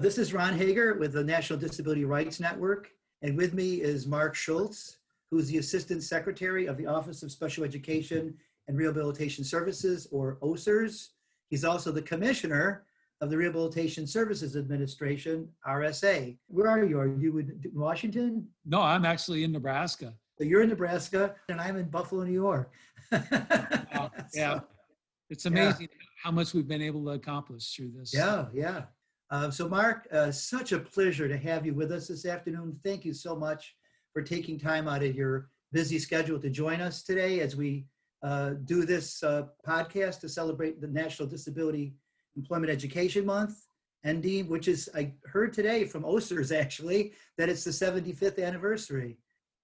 This is Ron Hager with the National Disability Rights Network, and with me is Mark Schultz, who is the Assistant Secretary of the Office of Special Education and Rehabilitation Services, or OSERS. He's also the Commissioner of the Rehabilitation Services Administration, RSA. Where are you? Are you in Washington? No, I'm actually in Nebraska. So you're in Nebraska, and I'm in Buffalo, New York. Yeah, it's amazing how much we've been able to accomplish through this. Yeah, yeah. Uh, so, Mark, uh, such a pleasure to have you with us this afternoon. Thank you so much for taking time out of your busy schedule to join us today as we uh, do this uh, podcast to celebrate the National Disability Employment Education Month, ND, which is, I heard today from OSERS actually, that it's the 75th anniversary.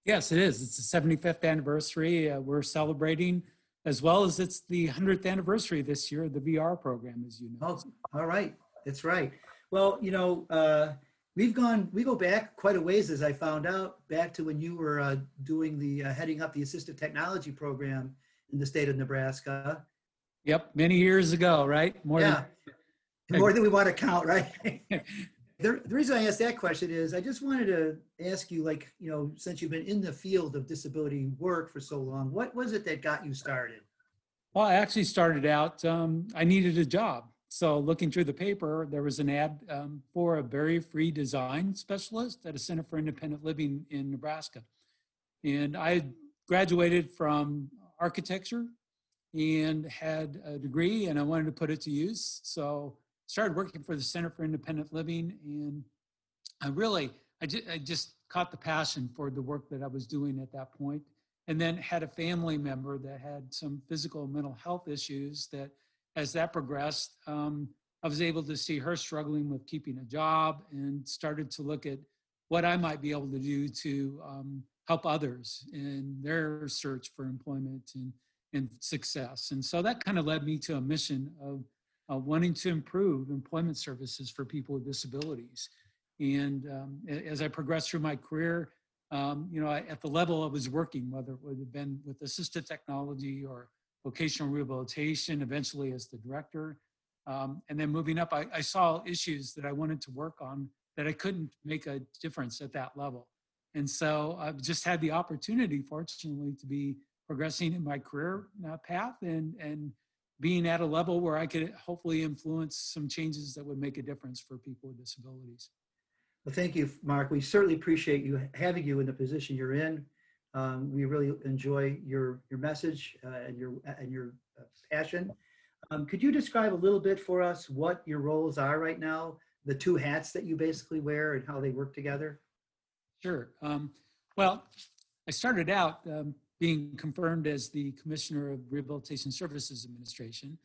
Yes, it is. It's the 75th anniversary. Uh, we're celebrating, as well as it's the 100th anniversary this year of the VR program, as you know. Oh, all right. That's right. Well, you know, uh, we've gone, we go back quite a ways, as I found out, back to when you were uh, doing the, uh, heading up the assistive technology program in the state of Nebraska. Yep, many years ago, right? More Yeah. More than we want to count, right? The, the reason I asked that question is I just wanted to ask you, like, you know, since you've been in the field of disability work for so long, what was it that got you started? Well, I actually started out, um, I needed a job. So looking through the paper, there was an ad um, for a barrier free design specialist at a Center for Independent Living in Nebraska. And I graduated from architecture and had a degree and I wanted to put it to use. So started working for the Center for Independent Living and I really, I just, I just caught the passion for the work that I was doing at that point and then had a family member that had some physical and mental health issues that as that progressed um, i was able to see her struggling with keeping a job and started to look at what i might be able to do to um, help others in their search for employment and, and success. And so that kind of led me to a mission of uh, wanting to improve employment services for people with disabilities. And um, as i progressed through my career um, you know, I- at the level I was working, whether it would have been with assistive technology or vocational rehabilitation, eventually as the director. Um, and then moving up, I, I saw issues that I wanted to work on that I couldn't make a difference at that level. And so I've just had the opportunity, fortunately, to be progressing in my career uh, path and, and being at a level where I could hopefully influence some changes that would make a difference for people with disabilities. Well, thank you, Mark. We certainly appreciate you having you in the position you're in. Um, we really enjoy your your message uh, and your and your uh, passion. Um, could you describe a little bit for us what your roles are right now, the two hats that you basically wear, and how they work together? Sure. Um, well, I started out um, being confirmed as the Commissioner of Rehabilitation Services Administration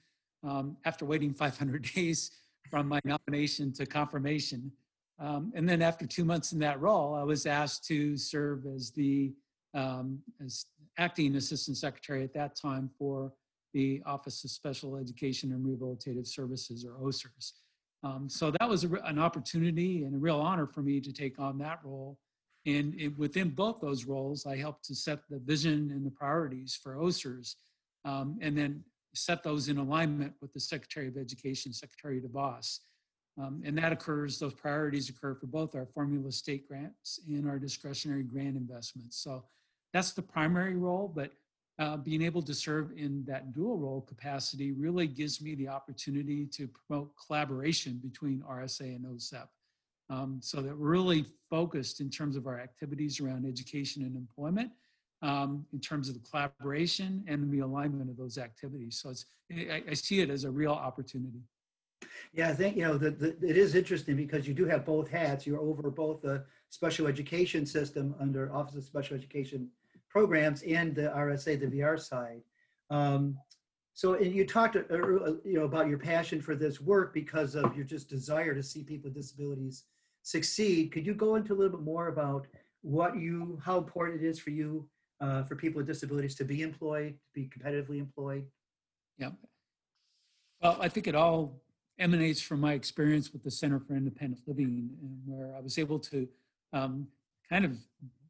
um, after waiting 500 days from my nomination to confirmation. Um, and then after two months in that role, I was asked to serve as the um, as acting Assistant Secretary at that time for the Office of Special Education and Rehabilitative Services, or OSERS. Um, so that was a, an opportunity and a real honor for me to take on that role. And it, within both those roles, I helped to set the vision and the priorities for OSERS, um, and then set those in alignment with the Secretary of Education, Secretary DeVos. Um, and that occurs, those priorities occur for both our formula state grants and our discretionary grant investments. So that's the primary role, but uh, being able to serve in that dual role capacity really gives me the opportunity to promote collaboration between RSA and OSEP. Um, so that we're really focused in terms of our activities around education and employment, um, in terms of the collaboration and the alignment of those activities. So it's, I, I see it as a real opportunity. Yeah, I think you know the, the, it is interesting because you do have both hats. You're over both the special education system under Office of Special Education Programs and the RSA, the VR side. Um, so, and you talked, uh, uh, you know, about your passion for this work because of your just desire to see people with disabilities succeed. Could you go into a little bit more about what you, how important it is for you, uh, for people with disabilities to be employed, to be competitively employed? Yeah. Well, I think it all emanates from my experience with the Center for Independent Living, where I was able to um, kind of,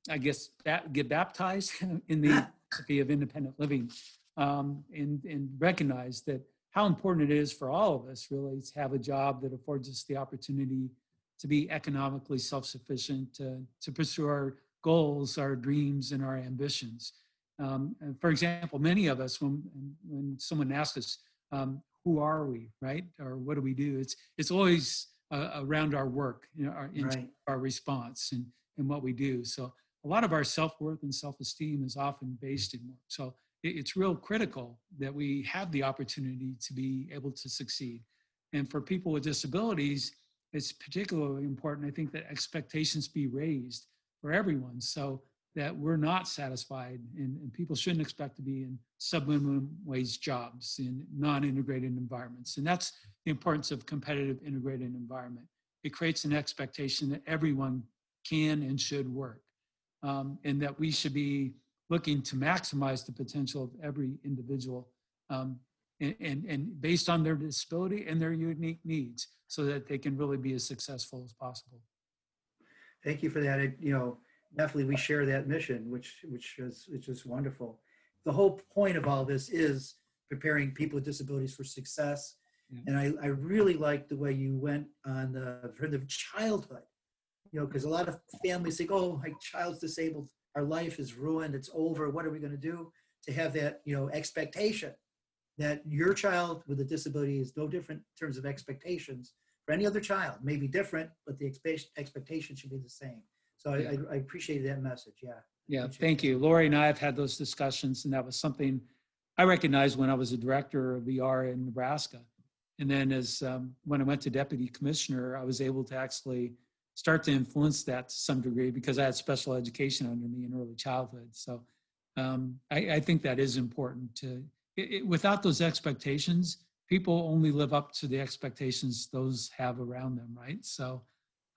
I guess, ba- get baptized in the philosophy of independent living, um, and and recognize that how important it is for all of us really to have a job that affords us the opportunity to be economically self-sufficient, to, to pursue our goals, our dreams, and our ambitions. Um, and for example, many of us, when, when someone asks us, um, who are we, right? Or what do we do? It's, it's always uh, around our work, you know, our, Right. our response and, and what we do. So a lot of our self-worth and self-esteem is often based in work. So it's real critical that we have the opportunity to be able to succeed. And for people with disabilities, it's particularly important, I think, that expectations be raised for everyone so that we're not satisfied and, and people shouldn't expect to be in sub-minimum wage jobs in non-integrated environments. And that's the importance of competitive integrated environment. It creates an expectation that everyone can and should work um, and that we should be looking to maximize the potential of every individual um, and, and, and based on their disability and their unique needs so that they can really be as successful as possible. Thank you for that. It- You know, definitely we share that mission, which, which is, which is wonderful. The whole point of all this is preparing people with disabilities for success. Yeah. And I, I really like the way you went on the, for the childhood. You know, because a lot of families think, oh, my child's disabled, our life is ruined, it's over, what are we gonna do? To have that, you know, expectation that your child with a disability is no different in terms of expectations for any other child. May be different, but the expect- expectation should be the same. So I, I, I appreciate that message. Yeah. Yeah, thank you. Laurie and I have had those discussions, and that was something I recognized when I was a director of VR in Nebraska. And then as, um, when I went to deputy commissioner, I was able to actually start to influence that to some degree because I had special education under me in early childhood. So um, I, I think that is important to, it, it, without those expectations, people only live up to the expectations those have around them, right? So,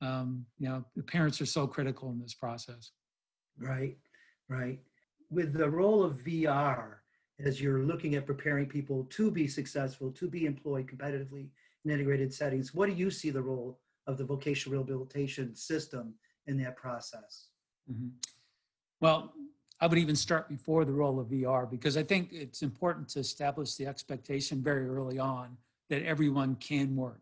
um, you know, the parents are so critical in this process. Right, right. With the role of VR, as you're looking at preparing people to be successful, to be employed competitively in integrated settings, what do you see the role of the vocational rehabilitation system in that process? Mhm. Well, I would even start before the role of VR because I think it's important to establish the expectation very early on that everyone can work.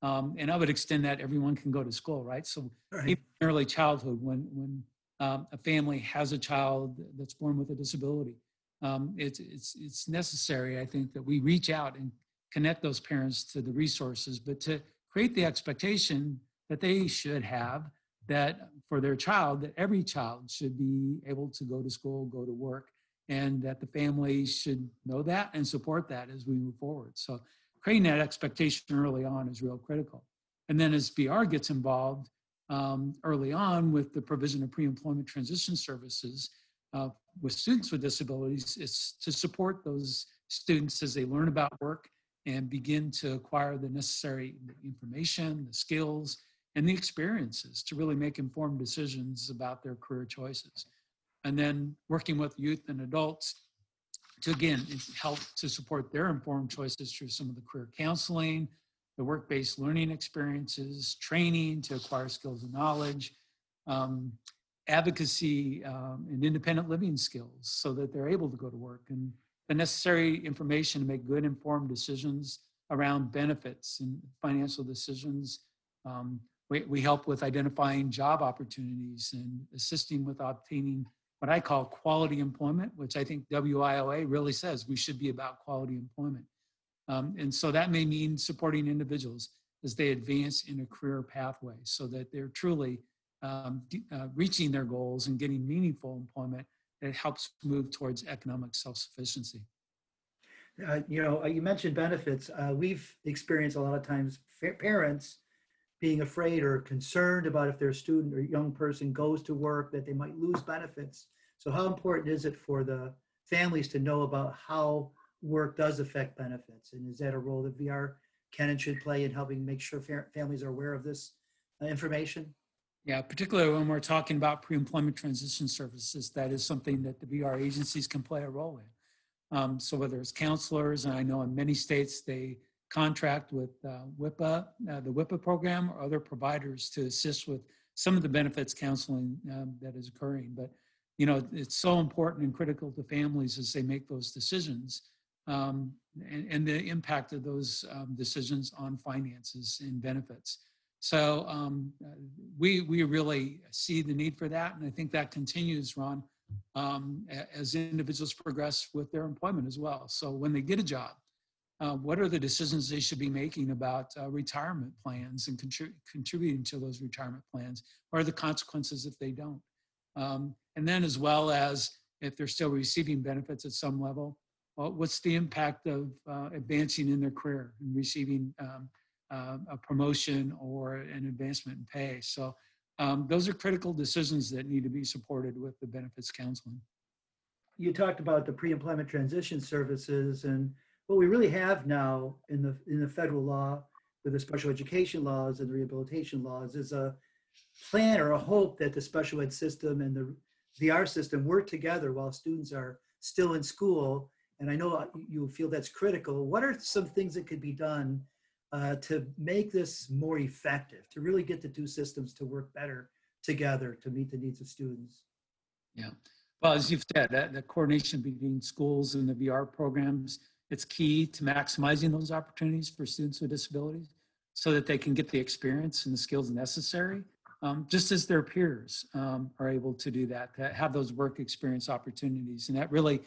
Um, and I would extend that everyone can go to school, right? So Right, even in early childhood, when when um, a family has a child that's born with a disability, um, it's it's it's necessary, I think, that we reach out and connect those parents to the resources, but to create the expectation that they should have that for their child, that every child should be able to go to school, go to work, and that the family should know that and support that as we move forward. So creating that expectation early on is real critical. And then as VR gets involved um, early on with the provision of pre-employment transition services uh, with students with disabilities, it's to support those students as they learn about work and begin to acquire the necessary information, the skills, and the experiences to really make informed decisions about their career choices. And then working with youth and adults to again help to support their informed choices through some of the career counseling, the work-based learning experiences, training to acquire skills and knowledge, um, advocacy um, and independent living skills so that they're able to go to work and the necessary information to make good informed decisions around benefits and financial decisions. Um, we, we help with identifying job opportunities and assisting with obtaining what I call quality employment, which I think WIOA really says we should be about quality employment. Um, and so that may mean supporting individuals as they advance in a career pathway so that they're truly um, uh, reaching their goals and getting meaningful employment that helps move towards economic self-sufficiency. Uh, you know, uh, you mentioned benefits. Uh, we've experienced a lot of times parents being afraid or concerned about if their student or young person goes to work that they might lose benefits. So how important is it for the families to know about how work does affect benefits? And is that a role that VR can and should play in helping make sure families are aware of this uh, information? Yeah, particularly when we're talking about pre-employment transition services, that is something that the VR agencies can play a role in. Um, so whether it's counselors, and I know in many states they contract with uh, WIPA, uh, the WIPA program, or other providers to assist with some of the benefits counseling um, that is occurring. But you know, it's so important and critical to families as they make those decisions, um, and, and the impact of those um, decisions on finances and benefits. So um, uh, we we really see the need for that, and I think that continues, Ron, um, as individuals progress with their employment as well. So when they get a job, uh, what are the decisions they should be making about uh, retirement plans and contrib- contributing to those retirement plans? What are the consequences if they don't? Um, and then, as well as if they're still receiving benefits at some level, well, what's the impact of uh, advancing in their career and receiving um, uh, a promotion or an advancement in pay? So, um, those are critical decisions that need to be supported with the benefits counseling. You talked about the pre-employment transition services and what we really have now in the, in the federal law with the special education laws and the rehabilitation laws is a plan or a hope that the special ed system and the VR system work together while students are still in school. And I know uh, you feel that's critical. What are some things that could be done uh, to make this more effective, to really get the two systems to work better together to meet the needs of students? Yeah. Well, as you've said, that, that coordination between schools and the VR programs, it's key to maximizing those opportunities for students with disabilities so that they can get the experience and the skills necessary, um, just as their peers um, are able to do that, to have those work experience opportunities. And that really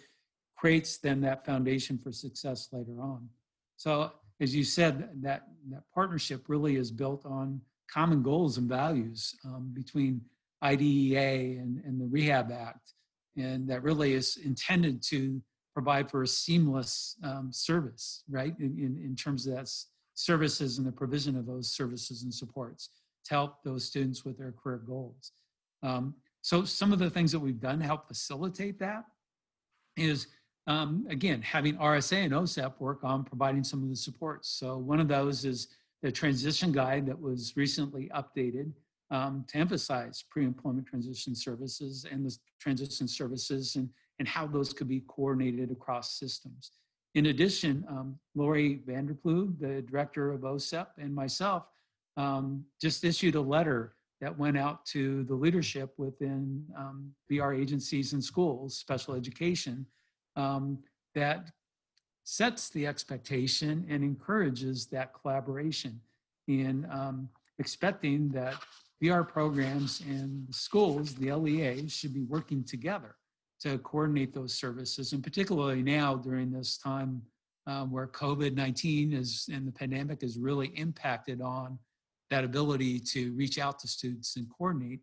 creates then that foundation for success later on. So as you said, that, that partnership really is built on common goals and values um, between IDEA and, and the Rehab Act. And that really is intended to provide for a seamless um, service, right? In, in, in terms of that services and the provision of those services and supports to help those students with their career goals. Um, so some of the things that we've done to help facilitate that is, um, again, having RSA and OSEP work on providing some of the supports. So one of those is the transition guide that was recently updated um, to emphasize pre-employment transition services and the transition services and, and how those could be coordinated across systems. In addition, um, Laurie Vanderploeg, the director of OSEP, and myself um, just issued a letter that went out to the leadership within um, VR agencies and schools, special education, um, that sets the expectation and encourages that collaboration in um, expecting that VR programs and schools, the LEAs, should be working together to coordinate those services, and particularly now during this time um, where COVID-19 is and the pandemic has really impacted on that ability to reach out to students and coordinate.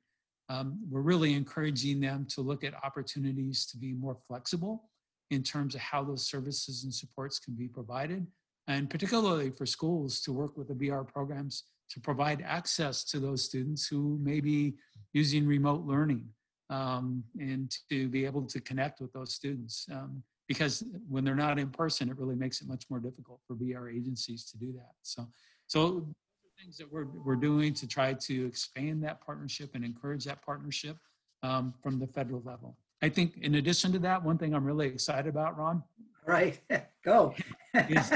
Um, we're really encouraging them to look at opportunities to be more flexible in terms of how those services and supports can be provided, and particularly for schools to work with the VR programs to provide access to those students who may be using remote learning um, and to be able to connect with those students. Um, because when they're not in person, it really makes it much more difficult for VR agencies to do that. So, so things that we're, we're doing to try to expand that partnership and encourage that partnership um, from the federal level. I think in addition to that, one thing I'm really excited about, Ron, Right, go. Yes.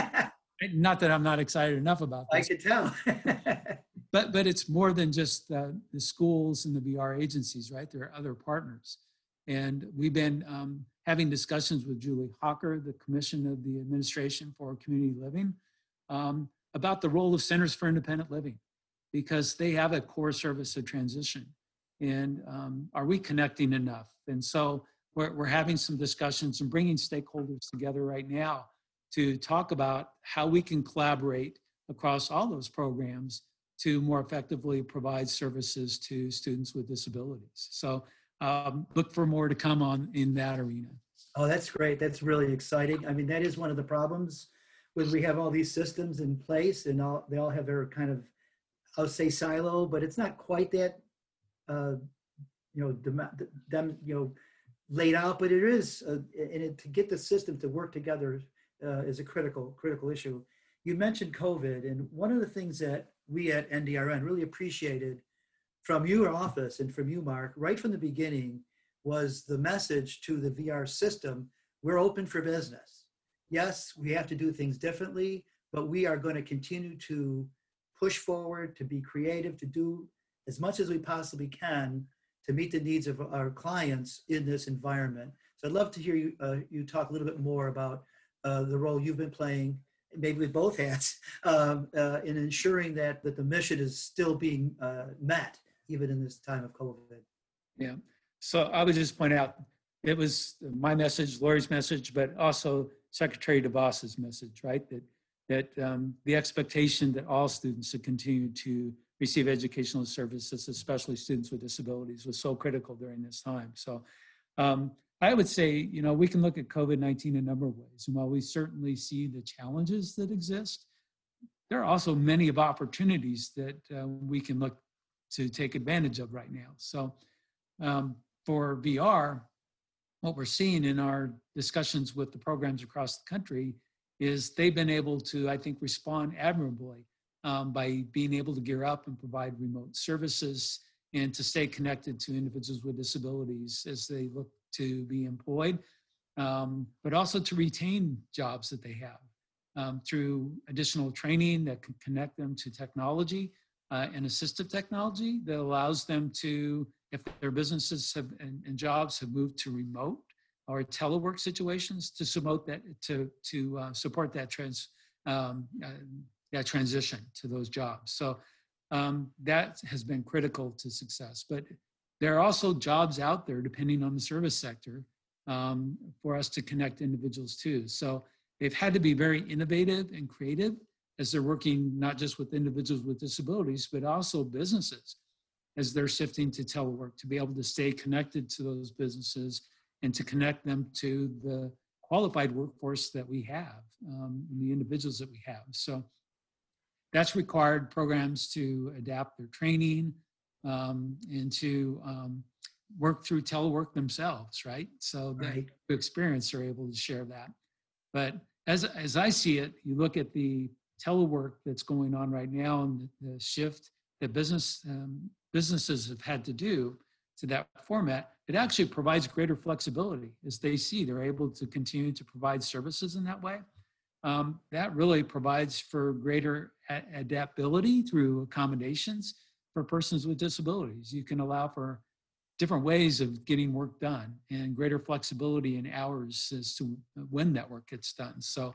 not that I'm not excited enough about I this, could tell. but but it's more than just the, the schools and the VR agencies, right? There are other partners, and we've been um, having discussions with Julie Hocker, the Commission of the Administration for Community Living, um, about the role of Centers for Independent Living, because they have a core service of transition, and um, are we connecting enough? And so we're, we're having some discussions and bringing stakeholders together right now to talk about how we can collaborate across all those programs to more effectively provide services to students with disabilities. So um, look for more to come on in that arena. Oh, that's great. That's really exciting. I mean, that is one of the problems when we have all these systems in place and all, they all have their kind of, I'll say silo, but it's not quite that, uh, you know, dem- them, you know, laid out, but it is, uh, and it, to get the system to work together uh, is a critical, critical issue. You mentioned COVID, and one of the things that we at NDRN really appreciated from your office and from you, Mark, right from the beginning, was the message to the VR system we're open for business. Yes, we have to do things differently, but we are going to continue to push forward, to be creative, to do as much as we possibly can to meet the needs of our clients in this environment. So I'd love to hear you, uh, you talk a little bit more about uh, the role you've been playing maybe with both hats, um, uh, in ensuring that, that the mission is still being uh, met, even in this time of COVID. Yeah. So I would just point out, it was my message, Laurie's message, but also Secretary DeVos's message, right? That that um, the expectation that all students should continue to receive educational services, especially students with disabilities, was so critical during this time. So um, I would say, you know, we can look at COVID-19 a number of ways. And while we certainly see the challenges that exist, there are also many of opportunities that uh, we can look to take advantage of right now. So um, for VR, what we're seeing in our discussions with the programs across the country is they've been able to, I think, respond admirably um, by being able to gear up and provide remote services and to stay connected to individuals with disabilities as they look to be employed, um, but also to retain jobs that they have um, through additional training that can connect them to technology uh, and assistive technology that allows them to, if their businesses have, and, and jobs have moved to remote, or telework situations to support that to to uh, support that trans um, uh, that transition to those jobs. So um, that has been critical to success. But there are also jobs out there, depending on the service sector, um, for us to connect individuals to. So they've had to be very innovative and creative as they're working not just with individuals with disabilities, but also businesses as they're shifting to telework to be able to stay connected to those businesses and to connect them to the qualified workforce that we have um, and the individuals that we have. So that's required programs to adapt their training um, and to um, work through telework themselves, right? So that Right. the experience are able to share that. But as, as I see it, you look at the telework that's going on right now and the, the shift that business um, businesses have had to do to that format, it actually provides greater flexibility as they see they're able to continue to provide services in that way. Um, that really provides for greater adaptability through accommodations for persons with disabilities. You can allow for different ways of getting work done and greater flexibility in hours as to when that work gets done. So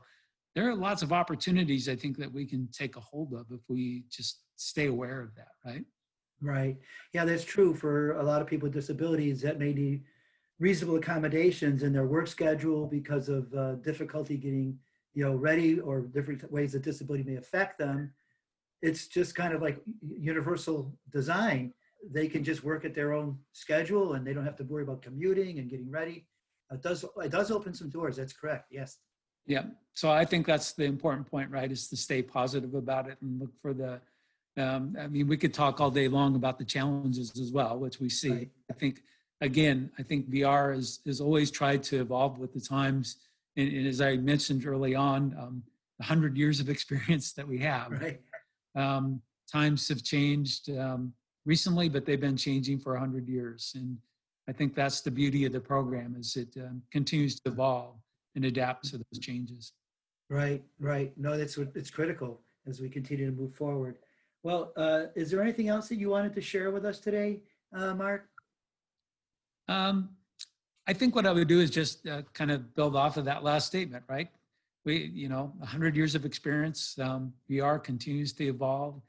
there are lots of opportunities I think that we can take a hold of if we just stay aware of that, right? Right. Yeah, that's true for a lot of people with disabilities that may need reasonable accommodations in their work schedule because of uh, difficulty getting, you know, ready or different ways that disability may affect them. It's just kind of like universal design. They can just work at their own schedule and they don't have to worry about commuting and getting ready. It does, it does open some doors. That's correct. Yes. Yeah. So I think that's the important point, right? Is to stay positive about it and look for the. Um, I mean, we could talk all day long about the challenges as well, which we see. Right. I think, again, I think VR is is always tried to evolve with the times, and, and as I mentioned early on, um, the hundred years of experience that we have. Right. Um, times have changed um, recently, but they've been changing for 100 years. And I think that's the beauty of the program is it um, continues to evolve and adapt to those changes. Right, right. No, that's what it's critical as we continue to move forward. Well, uh, is there anything else that you wanted to share with us today, uh, Mark? Um, I think what I would do is just uh, kind of build off of that last statement, right? We, you know, 100 years of experience, um, VR continues to evolve.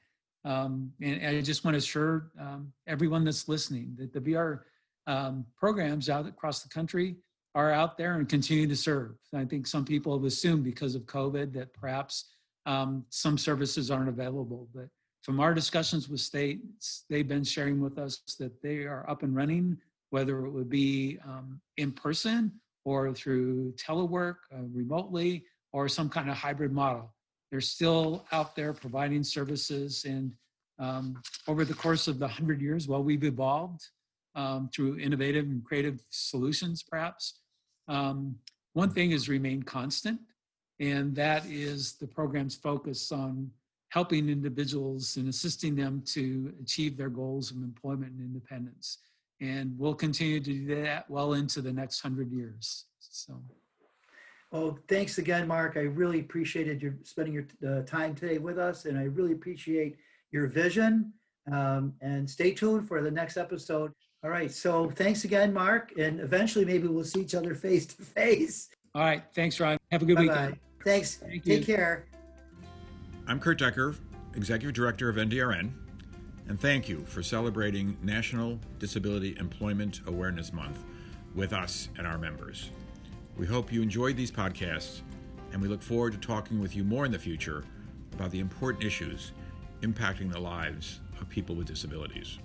Um, and I just want to assure um, everyone that's listening that the VR um, programs out across the country are out there and continue to serve. I think some people have assumed because of COVID that perhaps um, some services aren't available, but from our discussions with states, they've been sharing with us that they are up and running, whether it would be um, in person or through telework, uh, remotely, or some kind of hybrid model. They're still out there providing services, and um, over the course of the 100 years, while we've evolved um, through innovative and creative solutions, perhaps, um, one thing has remained constant, and that is the program's focus on helping individuals and assisting them to achieve their goals of employment and independence. And we'll continue to do that well into the next hundred years. So, Well, thanks again, Mark. I really appreciated your spending your uh, time today with us, and I really appreciate your vision. Um, and stay tuned for the next episode. All right. So thanks again, Mark, and eventually maybe we'll see each other face to face. all right. Thanks, Ryan. Have a good Bye weekend. bye. Thanks. Thank Take you. care. I'm Curt Decker, Executive Director of NDRN, and thank you for celebrating National Disability Employment Awareness Month with us and our members. We hope you enjoyed these podcasts, and we look forward to talking with you more in the future about the important issues impacting the lives of people with disabilities.